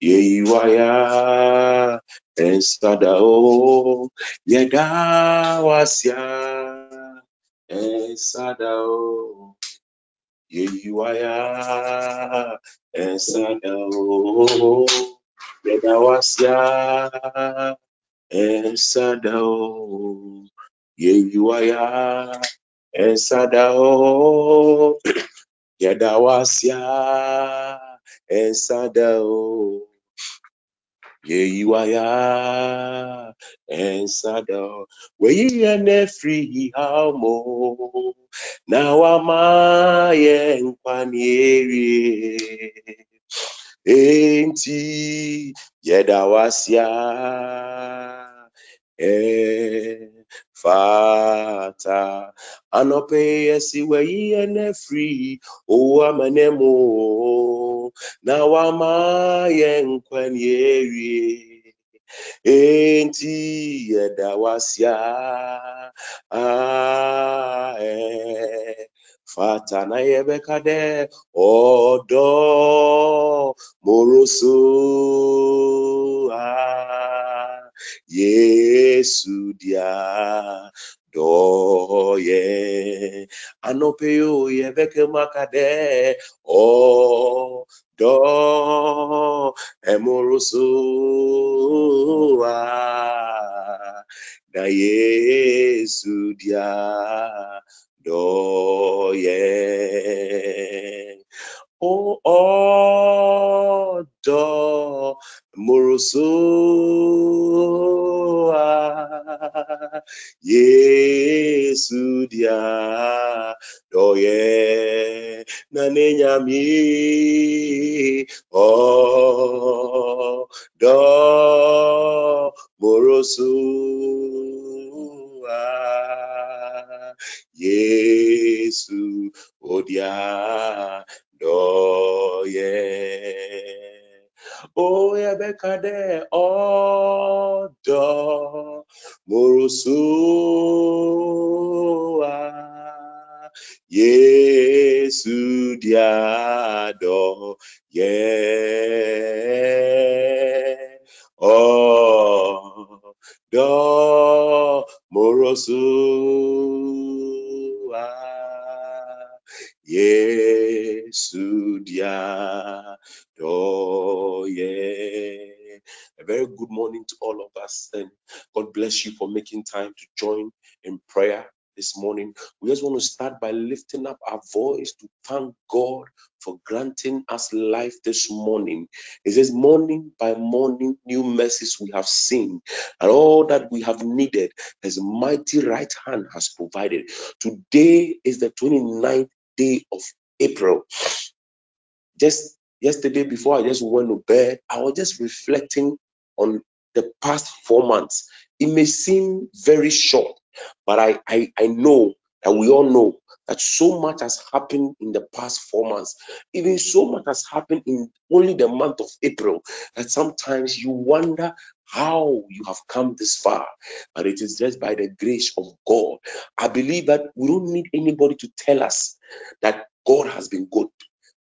Yeyiwaya ensadao Yadawasia ensadao. Yeyiwaya ensadao Yadawasia ensadao. Yeyiwaya ensadao El Shaddai, Yeyiwaya, El Shaddai. We hamo. Now am I in Enti Yedawasia. Eh. Fata anope esiwe ihe nefri ụwa menemo na wamaye nkwenye erie enti yedawasia ae fata na yebekade odo moroso ae yesu dia doye. Anopeyo yebeke makade o do. Emorosoa na yesu dia doye. O odo morosoa yesu dia doye na nenyami oh do morosua yesu odia doye o yebekade odo morosua Yesu diado ye oh do morosua Yesu diado ye a very good morning to all of us and God bless you for making time to join in prayer this morning. We just want to start by lifting up our voice to thank God for granting us life this morning. It says, morning by morning, new mercies we have seen, and all that we have needed, His mighty right hand has provided. Today is the 29th day of April. Just yesterday, before I just went to bed, I was just reflecting on the past four months. It may seem very short, but I, I, I know that we all know that so much has happened in the past four months. Even so much has happened in only the month of April that sometimes you wonder how you have come this far. But it is just by the grace of God. I believe that we don't need anybody to tell us that God has been good.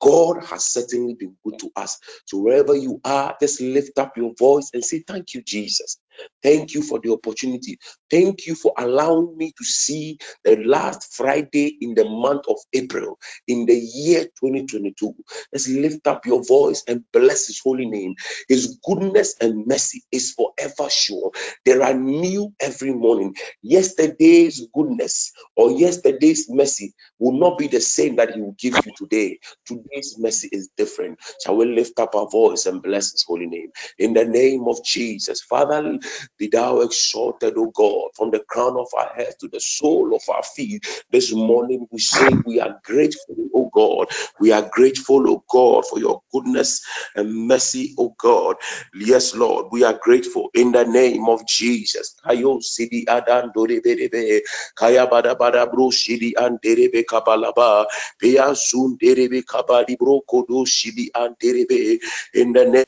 God has certainly been good to us. So wherever you are, just lift up your voice and say, Thank you, Jesus. Thank you for the opportunity. Thank you for allowing me to see the last Friday in the month of April in the year 2022. Let's lift up your voice and bless His holy name. His goodness and mercy is forever sure. There are new every morning. Yesterday's goodness or yesterday's mercy will not be the same that He will give you today. Today's mercy is different. Shall we lift up our voice and bless His holy name? In the name of Jesus, Father, Be thou exalted, O God, from the crown of our head to the sole of our feet. This morning we say we are grateful, O God. We are grateful, O God, for your goodness and mercy, O God. Yes, Lord, we are grateful in the name of Jesus. Sidi kaya bro kabali bro derebe in the name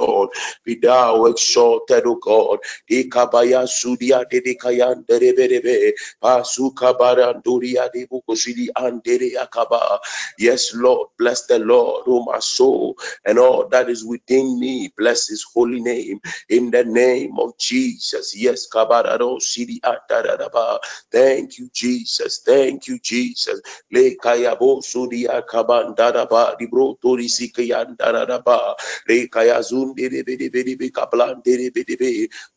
Lord, be thou exalted, O God. Ikabaya sudia dedekayan derebebe, pasuka baranduria de bukosidi andere akaba. Yes, Lord, bless the Lord, O my soul, and all that is within me. Bless his holy name in the name of Jesus. Yes, kabarado sidi ataradaba. Thank you, Jesus. Thank you, Jesus. Le kayabo sudia kabandaraba, libro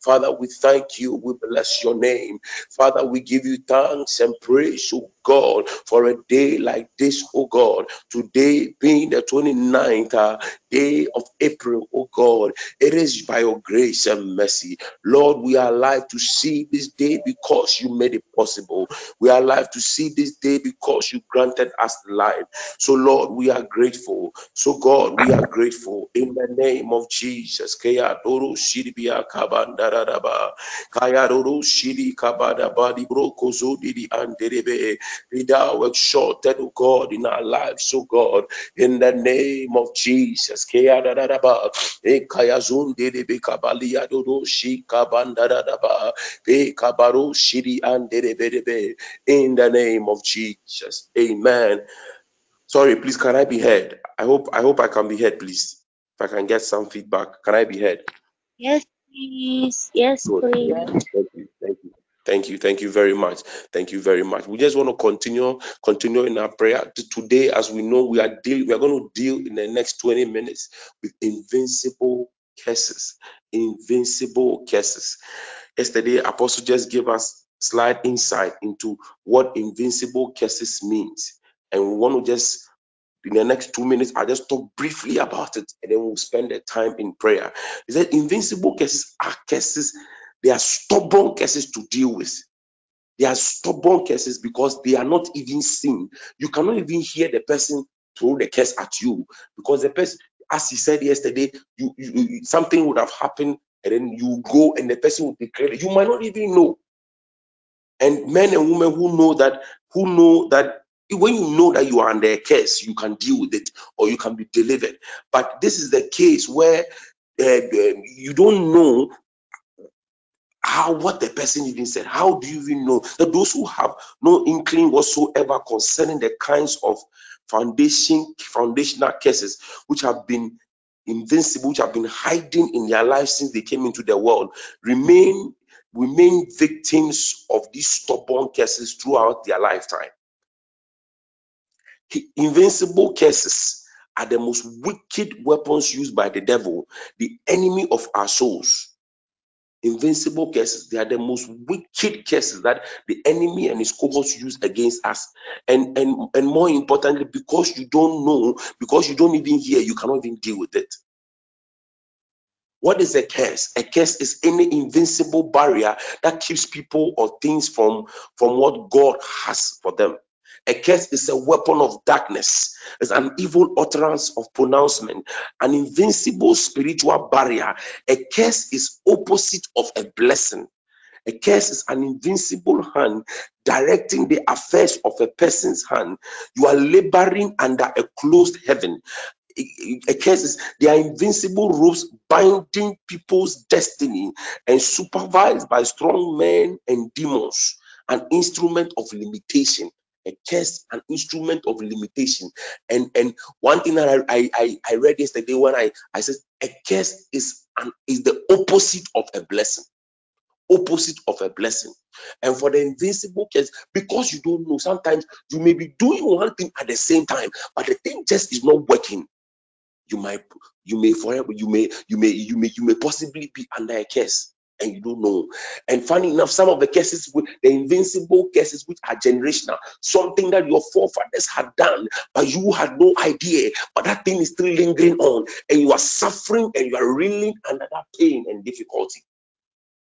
Father, we thank you. We bless your name. Father, we give you thanks and praise, oh God, for a day like this, oh God. Today being the 29th uh, day of April, oh God. It is by your grace and mercy. Lord, we are alive to see this day because you made it possible. We are alive to see this day because you granted us life. So, Lord, we are grateful. So, God, we are grateful in the name of Jesus. Kaya kozo didi anderebe. Be thou exalted, O God, in our lives, so God, in the name of Jesus. Kaya daraba. Kaya zundebe kabalia doro shi kabandaraba. Kabaro shiri anderebe. In the name of Jesus. Amen. Sorry, please, can I be heard? I hope I hope I can be heard, please. If I can get some feedback, can I be heard? Yes, please. Yes, Good. please. Thank you. Thank you. Thank you. Thank you very much. Thank you very much. We just want to continue, continue in our prayer today. As we know, we are deal, we are going to deal in the next 20 minutes with invincible curses. Invincible curses. Yesterday, Apostle just gave us slight insight into what invincible curses means. And we want to just in the next two minutes, I'll just talk briefly about it and then we'll spend the time in prayer. He said, Invincible curses are cases, they are stubborn cases to deal with. They are stubborn cases because they are not even seen. You cannot even hear the person throw the curse at you because the person, as he said yesterday, you, you, something would have happened and then you go and the person would be it. You might not even know and men and women who know that who know that when you know that you are under a curse you can deal with it or you can be delivered but this is the case where uh, you don't know how what the person even said. How do you even know? That those who have no inkling whatsoever concerning the kinds of foundation foundational cases which have been invincible which have been hiding in their lives since they came into the world remain remain victims of these stubborn cases throughout their lifetime. Invincible cases are the most wicked weapons used by the devil the enemy of our souls invincible curses. They are the most wicked curses that the enemy and his cohorts use against us. And and and more importantly, because you don't know, because you don't even hear, you cannot even deal with it. What is a curse? A curse is any invincible barrier that keeps people or things from, from what God has for them. A curse is a weapon of darkness. It's an evil utterance of pronouncement, an invincible spiritual barrier. A curse is opposite of a blessing. A curse is an invincible hand directing the affairs of a person's hand. You are laboring under a closed heaven a curse is they are invincible ropes binding people's destiny and supervised by strong men and demons an instrument of limitation a curse an instrument of limitation. And and one thing that i i, I read yesterday when i i said a curse is an is the opposite of a blessing. Opposite of a blessing. And for the invincible case because you don't know sometimes you may be doing one thing at the same time but the thing just is not working. You might you may forever you may you may you may you may possibly be under a curse and you don't know and funny enough some of the cases with the invincible cases which are generational something that your forefathers had done but you had no idea but that thing is still lingering on and you are suffering and you are reeling under that pain and difficulty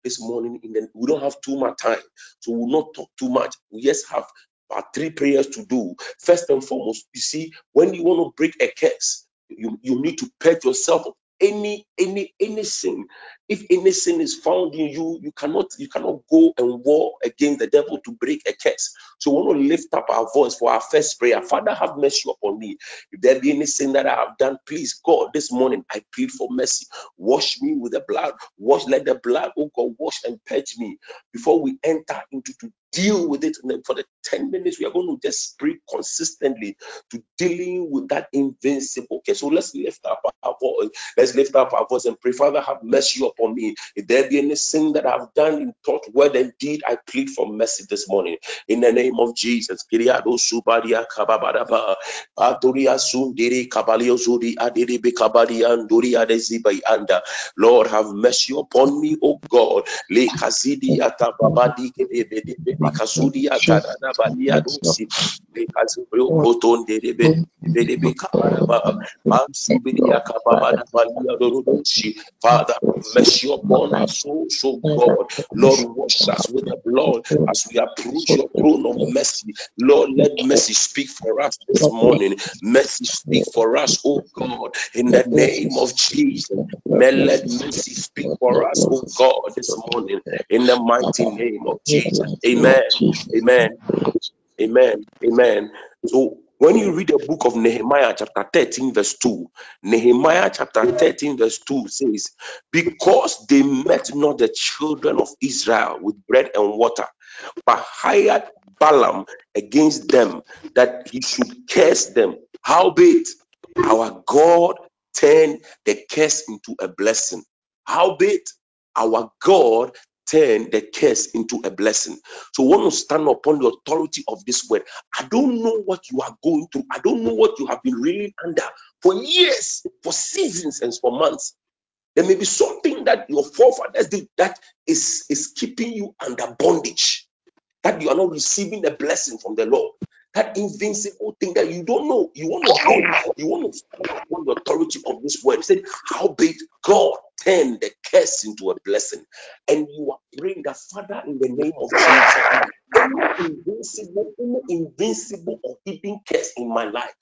this morning. In the, we don't have too much time, so we'll not talk too much. We just have about three prayers to do. First and foremost, you see, when you want to break a curse, you, you need to purge yourself any any any sin. If any sin is found in you you cannot you cannot go and war against the devil to break a curse. So we want to lift up our voice for our first prayer. Father have mercy upon me. If there be any sin that i have done please god this morning i plead for mercy. Wash me with the blood. Wash let the blood oh god wash and purge me before we enter into to deal with it and for the 10 minutes we are going to just pray consistently to dealing with that invincible. Okay so let's lift up our voice. Let's lift up our voice and pray. Father have mercy upon me. If there be any sin that i've done in thought word and deed i plead for mercy this morning. In the name of jesus. Kiriado subadia kababadaba, aturia sundiri kabalio zudi adiri bikabadi anduri adezibai anda. lord have mercy upon me o god. Le kazidi atababadi kedebede bedi kasudi atadada balia dosi le kazibrio kotonde debede bede bikabaraba Mansibidi akababada balia dorodoshi. Father, have mercy upon us, oh, so, so God. Lord, wash us with the blood as we approach your throne of mercy. Lord, let mercy speak for us this morning. Mercy speak for us, oh God, in the name of Jesus. May let mercy speak for us, oh, oh God, this morning, in the mighty name of Jesus. Amen. Amen. Amen. Amen. So when you read the book of Nehemiah, chapter 13, verse 2, Nehemiah chapter 13, verse 2 says, Because they met not the children of Israel with bread and water, but hired Balaam against them that he should curse them. Howbeit, our God turned the curse into a blessing. Howbeit, our God turned the curse into a blessing. So, want to stand upon the authority of this word. I don't know what you are going through. I don't know what you have been reeling under for years, for seasons, and for months. There may be something that your forefathers did that is, is keeping you under bondage that you are not receiving a blessing from the Lord. That invincible thing that you don't know, you want to go, you want to stand upon the authority of this word. He said, How big God turn the curse into a blessing. And you are praying that Father in the name of Jesus. Any invincible, any invincible or hidden curse in my life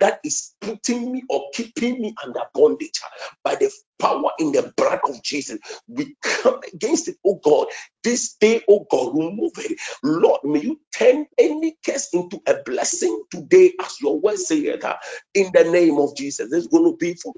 that is putting me or keeping me under bondage by the power in the blood of Jesus. We come against it, oh God. This day, oh God, remove it. Lord, may you turn any curse into a blessing today, as your word uh, in the name of Jesus. This is going to be for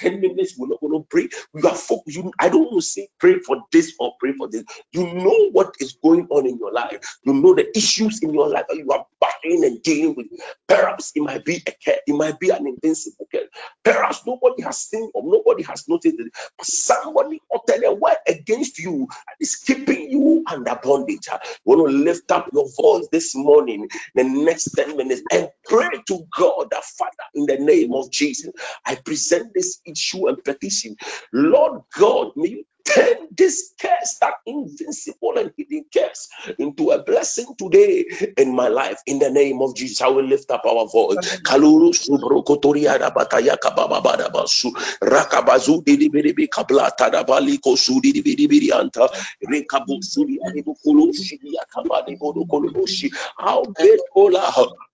10 minutes. We're not going to pray. We are You, I don't want to say pray for this or pray for this. You know what is going on in your life. You know the issues in your life that you are battling and dealing with. Perhaps it might be a care, it might be an invincible care. Perhaps nobody has seen or nobody has noticed it, but somebody uttered a word against you and is keeping you under bondage. You want to lift up your voice this morning, the next 10 minutes, and pray to God, Father, in the name of Jesus. I present this issue and petition. Lord God, may you turn this curse, that invincible and hidden curse, into a blessing today in my life. In the name of Jesus, I will lift up our voice. Kaluru subrokotoria da bataya kababa bada basu rakabazu didi bidi bi kablata da kosu didi bidi bidi anta rekabu sudi aribu kulushi ya bodo kulushi. How big Ola,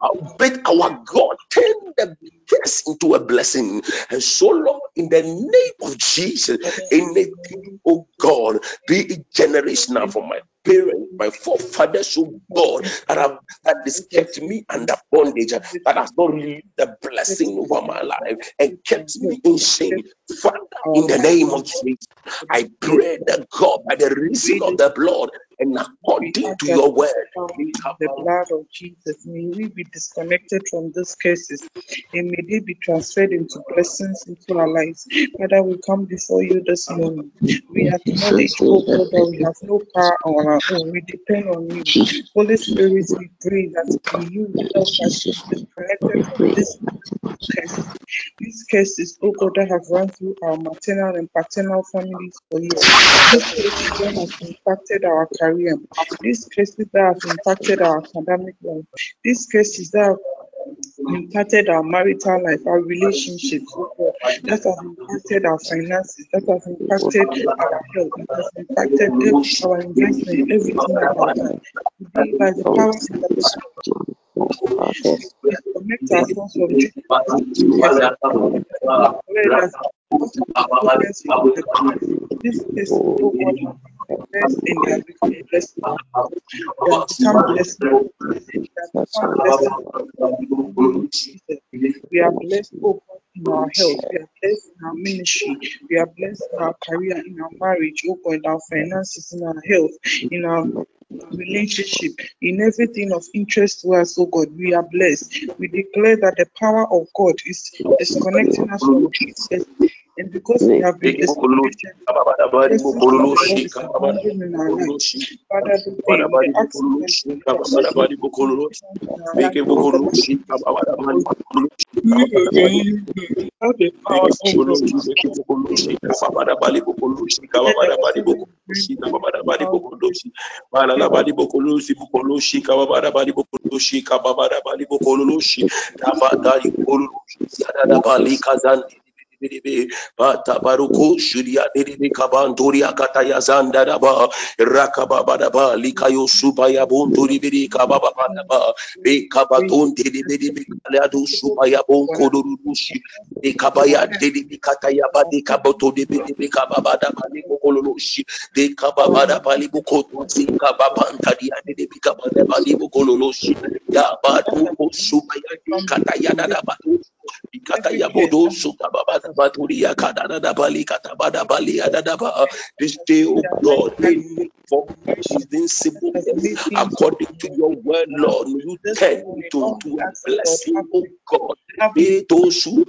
how big our God turn the curse into a blessing. And so, Lord, in the name of Jesus, anything, oh God, be it generational for my parents, my forefathers, oh God, that have that has kept me under bondage, that has not released the blessing over my life and kept me in shame. Father, in the name of Jesus, I pray that God, by the reason of the blood and according to your word, the blood of Jesus. May we be disconnected from these cases and may they be transferred into blessings into our lives. Father, we come before you this morning. We acknowledge, oh God, that we have no power on our own. We depend on you. Holy Spirit, we pray that you help us to be disconnected from this curse. These cases, oh God, that have run through our maternal and paternal families for years. These cases that have impacted our career. These cases that have impacted our academic life. These cases that have impacted our marital life, our relationships, that has impacted our finances, that has impacted our health, that has impacted our investment, everything about us. By the power in the disconnect ourselves from this that of of oh Become. We are blessed, oh in our health. We are blessed in our ministry. We are blessed in our career, in our marriage, oh in our finances, in our health, in our relationship, in everything of interest to us, oh God, we are blessed. We declare that the power of God is disconnecting us Jesus. And because we have been disconnected, the presence of the Lord in our lives. Father, today we ask you that you us biribi bata baruko shuria diribi kabanturi akata yazanda daba rakababa daba likayo subaya bonturi biri kababa daba be kabaton diribi diribi kaladu subaya bonkodurushi be kabaya diribi kata yabadi kaboto diribi kababa daba likololoshi de kababara bali bukoto si kababanta di ade de bikabara bali bukololoshi ya badu suba ya di kata ya dada batu kata ya bodo suka babada baturi ya kata dada bali kata bada bali ya dada ba. This day oh God any form of invincibleness according to your word Lord you into, into a blessing oh, oh, oh God. May those who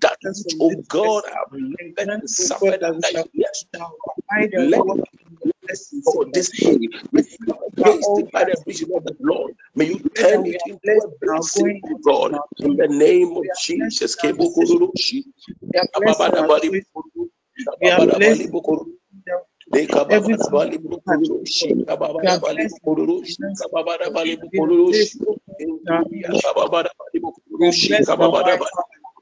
that which, oh God, have lived and suffered under let for this day, against it by the vision of the Lord. May you turn it into a blessing, oh God, in the name of Jesus. We are blessed.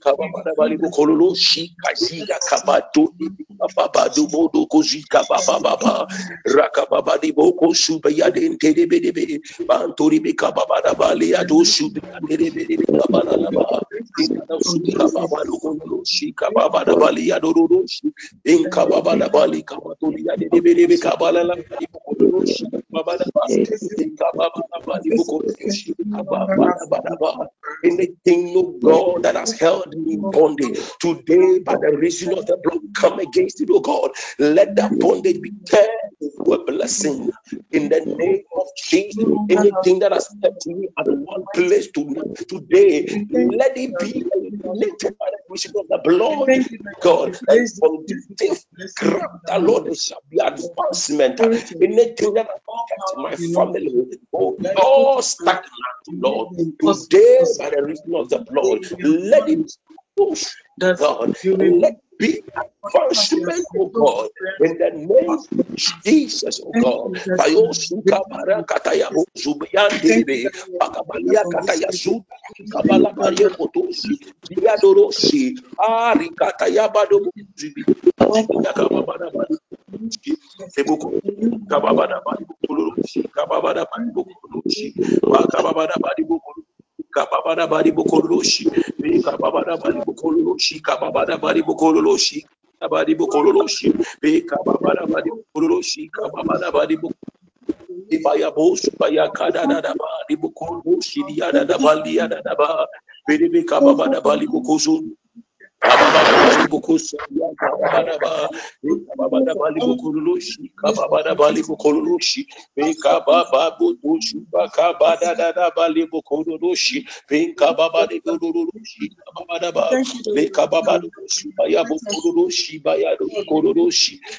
kababada bali bokoroshi kajiga kabato baba do bodo kozika baba baba rakababa di boko subaya dente de bede bede bantori bekababada bali ado subaya de bede bede kabala laba Ikada suka baba lukolo shika baba da bali ya dororo shi inka baba bali kaba toli ya de bere be kabala la bali bukolo shi baba da ba inka baba da bali bukolo shi kaba baba da ba anything no God that has held me in bondage today by the reason of the blood come against it oh God let that bondage be turned into a blessing in the name of Jesus anything that has kept me at one place to today let it be eliminated by the reason of the blood, God. From this day, grab the Lord, there shall be advancement. Anything that has kept my family, oh God, stagnant, Lord. Today, by the reason of the blood, let it push, God. Let be advancement, oh God, in the name of Jesus, oh God. Bayosuka barakataya bozubiyandebe, bakabalia kataya su, kabala baye kotoshi, biyadoroshi, ari kataya bado zubi, yakababada bado Ebuku kababada bukulushi, kababada bukulushi. Kababada bukulushi, kababada bukulushi, kababada bukulushi, kababada bukulushi, kababada bukulushi, kababada badi bukulushi. Ibaya bosu baya kada da da ba di bukulu shidi ya da da ba li da da ba bidi kaba ba da ba li bukusu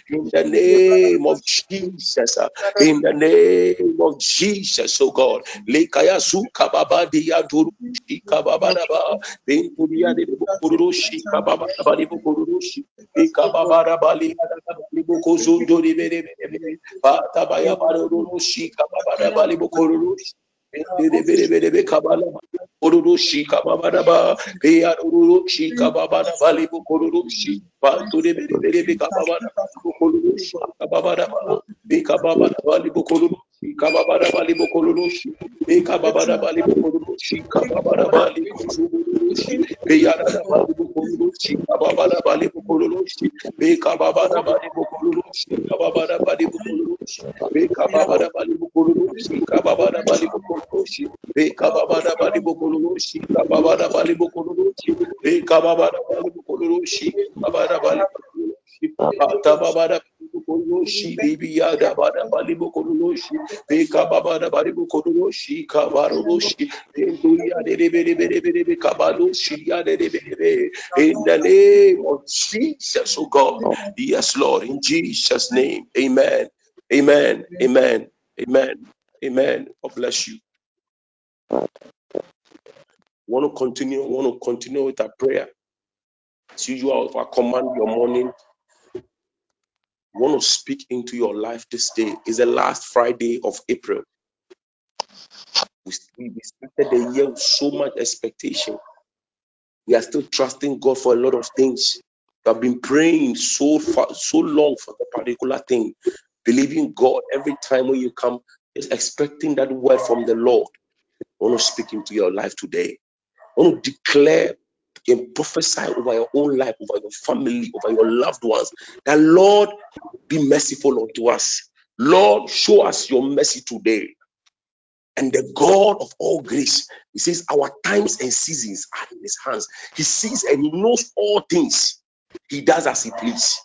In the name of Jesus. In the name of Jesus, oh God. Lekaya su kababa diya durushi kababada ba. Benturia de Bukurushi, Kababa Bali Bukurushi, Ekababara Bali Bukurushi, Kababara Bali Bukurushi, Bekababara Bali Kababara Bali Beyara Bali Kababara Bali Bekababara Bali Kababara Bali Bekababara Bali Kababara Bali Bekababara Bali Kababara Bali Bekababara Bali Bali Bukurushi, Bekababara Bali Bukurushi, Kabarushi, Enduria de Bede Bede Bede Kabalushi, in the name of Jesus, oh God. Yes, Lord, in Jesus' name. Amen. Amen. Amen. Amen. Amen. God bless you. Want to continue? Want to continue with our prayer? As usual, I command your morning. Want to speak into your life this day? Is the last Friday of April. We started the year with so much expectation. We are still trusting God for a lot of things. We have been praying so far, so long for the particular thing, believing God every time when you come, is expecting that word from the Lord. I want to speak into your life today. I want to declare and prophesy over your own life, over your family, over your loved ones. That Lord be merciful unto us. Lord, show us your mercy today. And the God of all grace, He says, Our times and seasons are in His hands. He sees and He knows all things. He does as He please.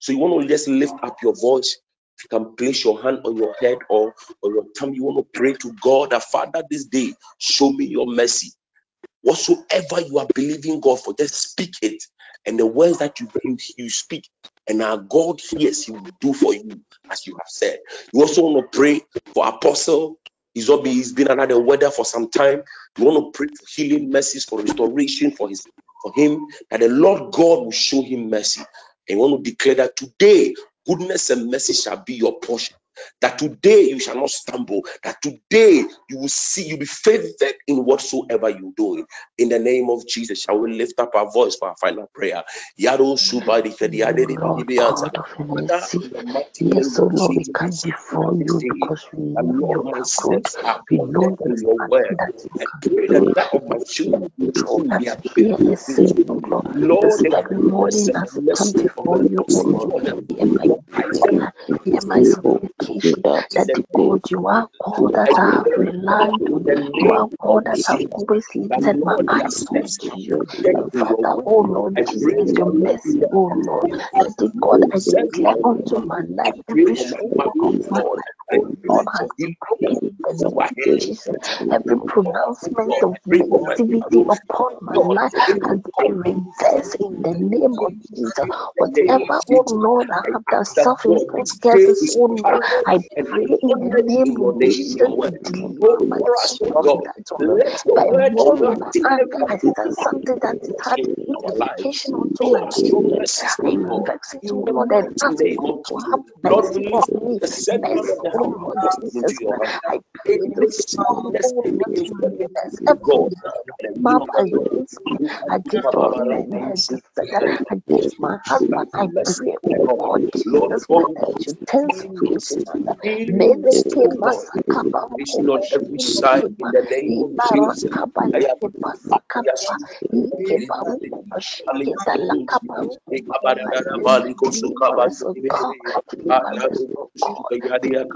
So you want to just lift up your voice. You can place your hand on your head or on your tongue, you want to pray to God that Father, this day, show me your mercy. Whatsoever you are believing God for, just speak it. And the words that you, you speak, and our God hears, He will do for you as you have said. You also want to pray for Apostle. He's, he's been the weather for some time. You want to pray for healing mercies, for restoration for his for him, that the Lord God will show him mercy. And you want to declare that today goodness and mercy shall be your portion. That today you shall not stumble. That today you will see, you'll be favored in whatsoever you're doing. In the name of Jesus, shall we lift up our voice for our final prayer? Yado Subadi Lord God oh of. Yes, so Lord, we come before you because we know you good. We know there's nothing that you can do. Yes, you told us fearlessly, Lord. This morning as we come before you, O Lord, hear my prayer, hear my supplication that the God you are God that I have relied on. You are God that I've always lifted my eyes unto you. Father, oh Lord Jesus, your mercy, oh Lord. That the God I declare unto my life, every stronghold of my life, Lord, has. Every pronouncement of negativity upon my life has been reversed in the name of Jesus. Whatever, oh Lord, I have done self-imposed curses, oh Lord, I pray in the name of Jesus to deliver my soul that, oh. By warring my anger, something that is implication my. I vex it, oh Lord, and ask God to me. Oh Lord Jesus. I pray this morning, Lord, to reverse every map against me, against my men, against my husband. I pray, oh God, Jesus, whether you turn situation under. May the king masakaba every side in the name of Jesus. Deliverance, God, deliverance,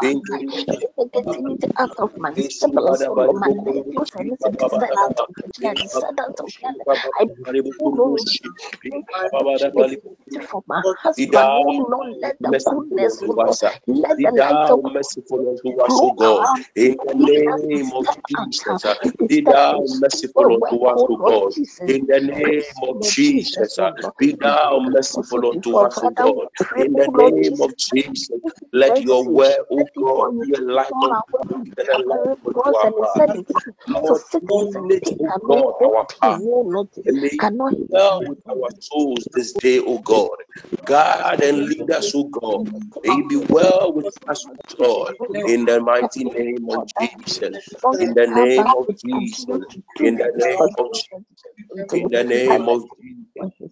days in your hands, O God. Ayakado Shubara Bari Kadada Bari out of my stimulus, oh Lord, my negligence, it is that out of the said out of I for my husband, oh Lord, let the goodness, oh let the light of merciful unto us, O God, in the name of Jesus. Be thou merciful unto us, O God, in the name of Jesus. Be thou merciful unto us, O God, in the name of Jesus. Let your word, O God, be a light unto us and a light unto our path. Lord, illuminate, O God, our path. And you well with our souls this day, O God. God and lead us, O God. May be well with us, O God, in the mighty name of Jesus. In the name of Jesus. In the name of Jesus. In the name of Jesus.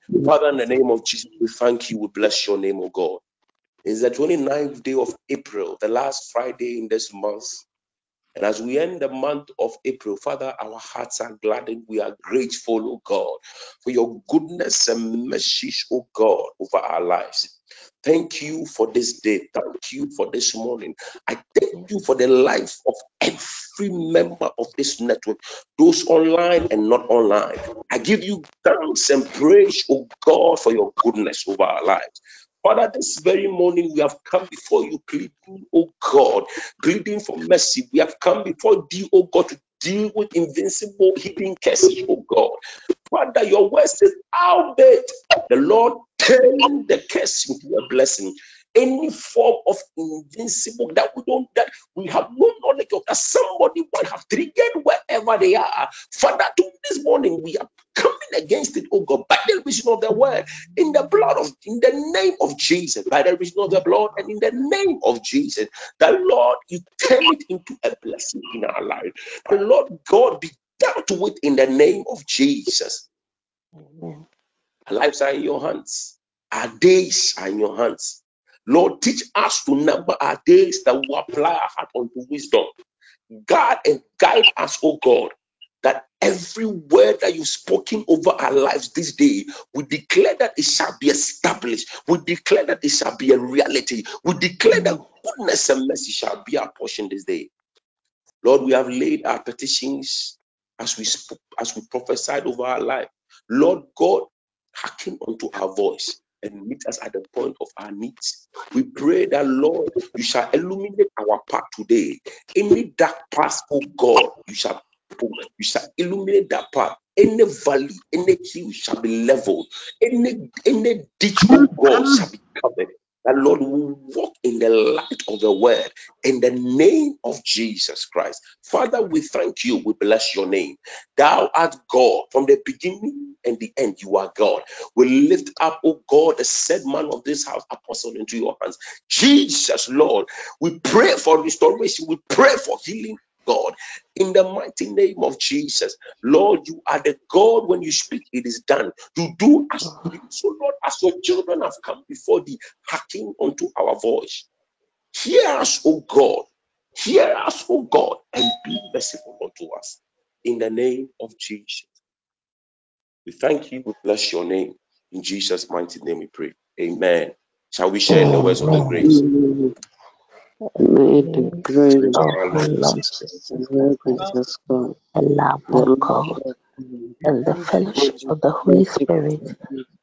Father, in the name of Jesus, we thank you. We bless your name, O God. It's the 29th day of April, the last Friday in this month. And as we end the month of April, Father, our hearts are gladdened. We are grateful, O God, for your goodness and mercy, O God, over our lives. Thank you for this day. Thank you for this morning. I thank you for the life of every member of this network, those online and not online. I give you thanks and praise, O God, for your goodness over our lives. Father, this very morning we have come before you, pleading, oh God, pleading for mercy. We have come before thee, oh God, to deal with invincible hidden curses, oh God. Father, your word says, albeit the Lord turn the curse into a blessing. Any form of invincible that we don't that we have no knowledge of that somebody might have triggered wherever they are. Father, to this morning we are coming against it, oh God, by the reason of the word, in the blood of in the name of Jesus, by the reason of the blood, and in the name of Jesus, the Lord, you turn it into a blessing in our life. The Lord God be dealt with in the name of Jesus. Our lives are in your hands. Our days are in your hands. Lord, teach us to number our days that we apply our heart unto wisdom. God and guide us, oh God, that every word that you've spoken over our lives this day, we declare that it shall be established. We declare that it shall be a reality. We declare that goodness and mercy shall be our portion this day. Lord, we have laid our petitions as we spoke, as we prophesied over our life. Lord God, hearken unto our voice and meet us at the point of our needs. We pray that, Lord, you shall illuminate our path today. Any dark path, oh God, you shall you shall illuminate that path. Any valley, any hill shall be leveled. Any any ditch, oh God, shall be covered. That Lord will walk in the light of the word in the name of Jesus Christ. Father, we thank you. We bless your name. Thou art God from the beginning and the end. You are God. We lift up, oh God, the said man of this house, apostle, into your hands. Jesus, Lord, we pray for restoration. We pray for healing. God, in the mighty name of Jesus, Lord, you are the God when you speak, it is done. You do as you. So, Lord, as your children have come before thee, hacking unto our voice, Hear us, O God. Hear us, O God, and be merciful unto us. in the name of Jesus. We thank you. We bless your name. In Jesus' mighty name we pray. Amen. Shall we share the words of the grace? May the grace of of our our Lord Lord Jesus Christ, Jesus Christ, God, the love the of love God, of God, and the fellowship of the Holy Spirit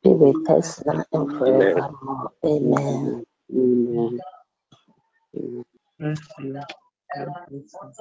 be with us now and Amen. forevermore. Amen. Amen. Amen. Bless you. God bless you.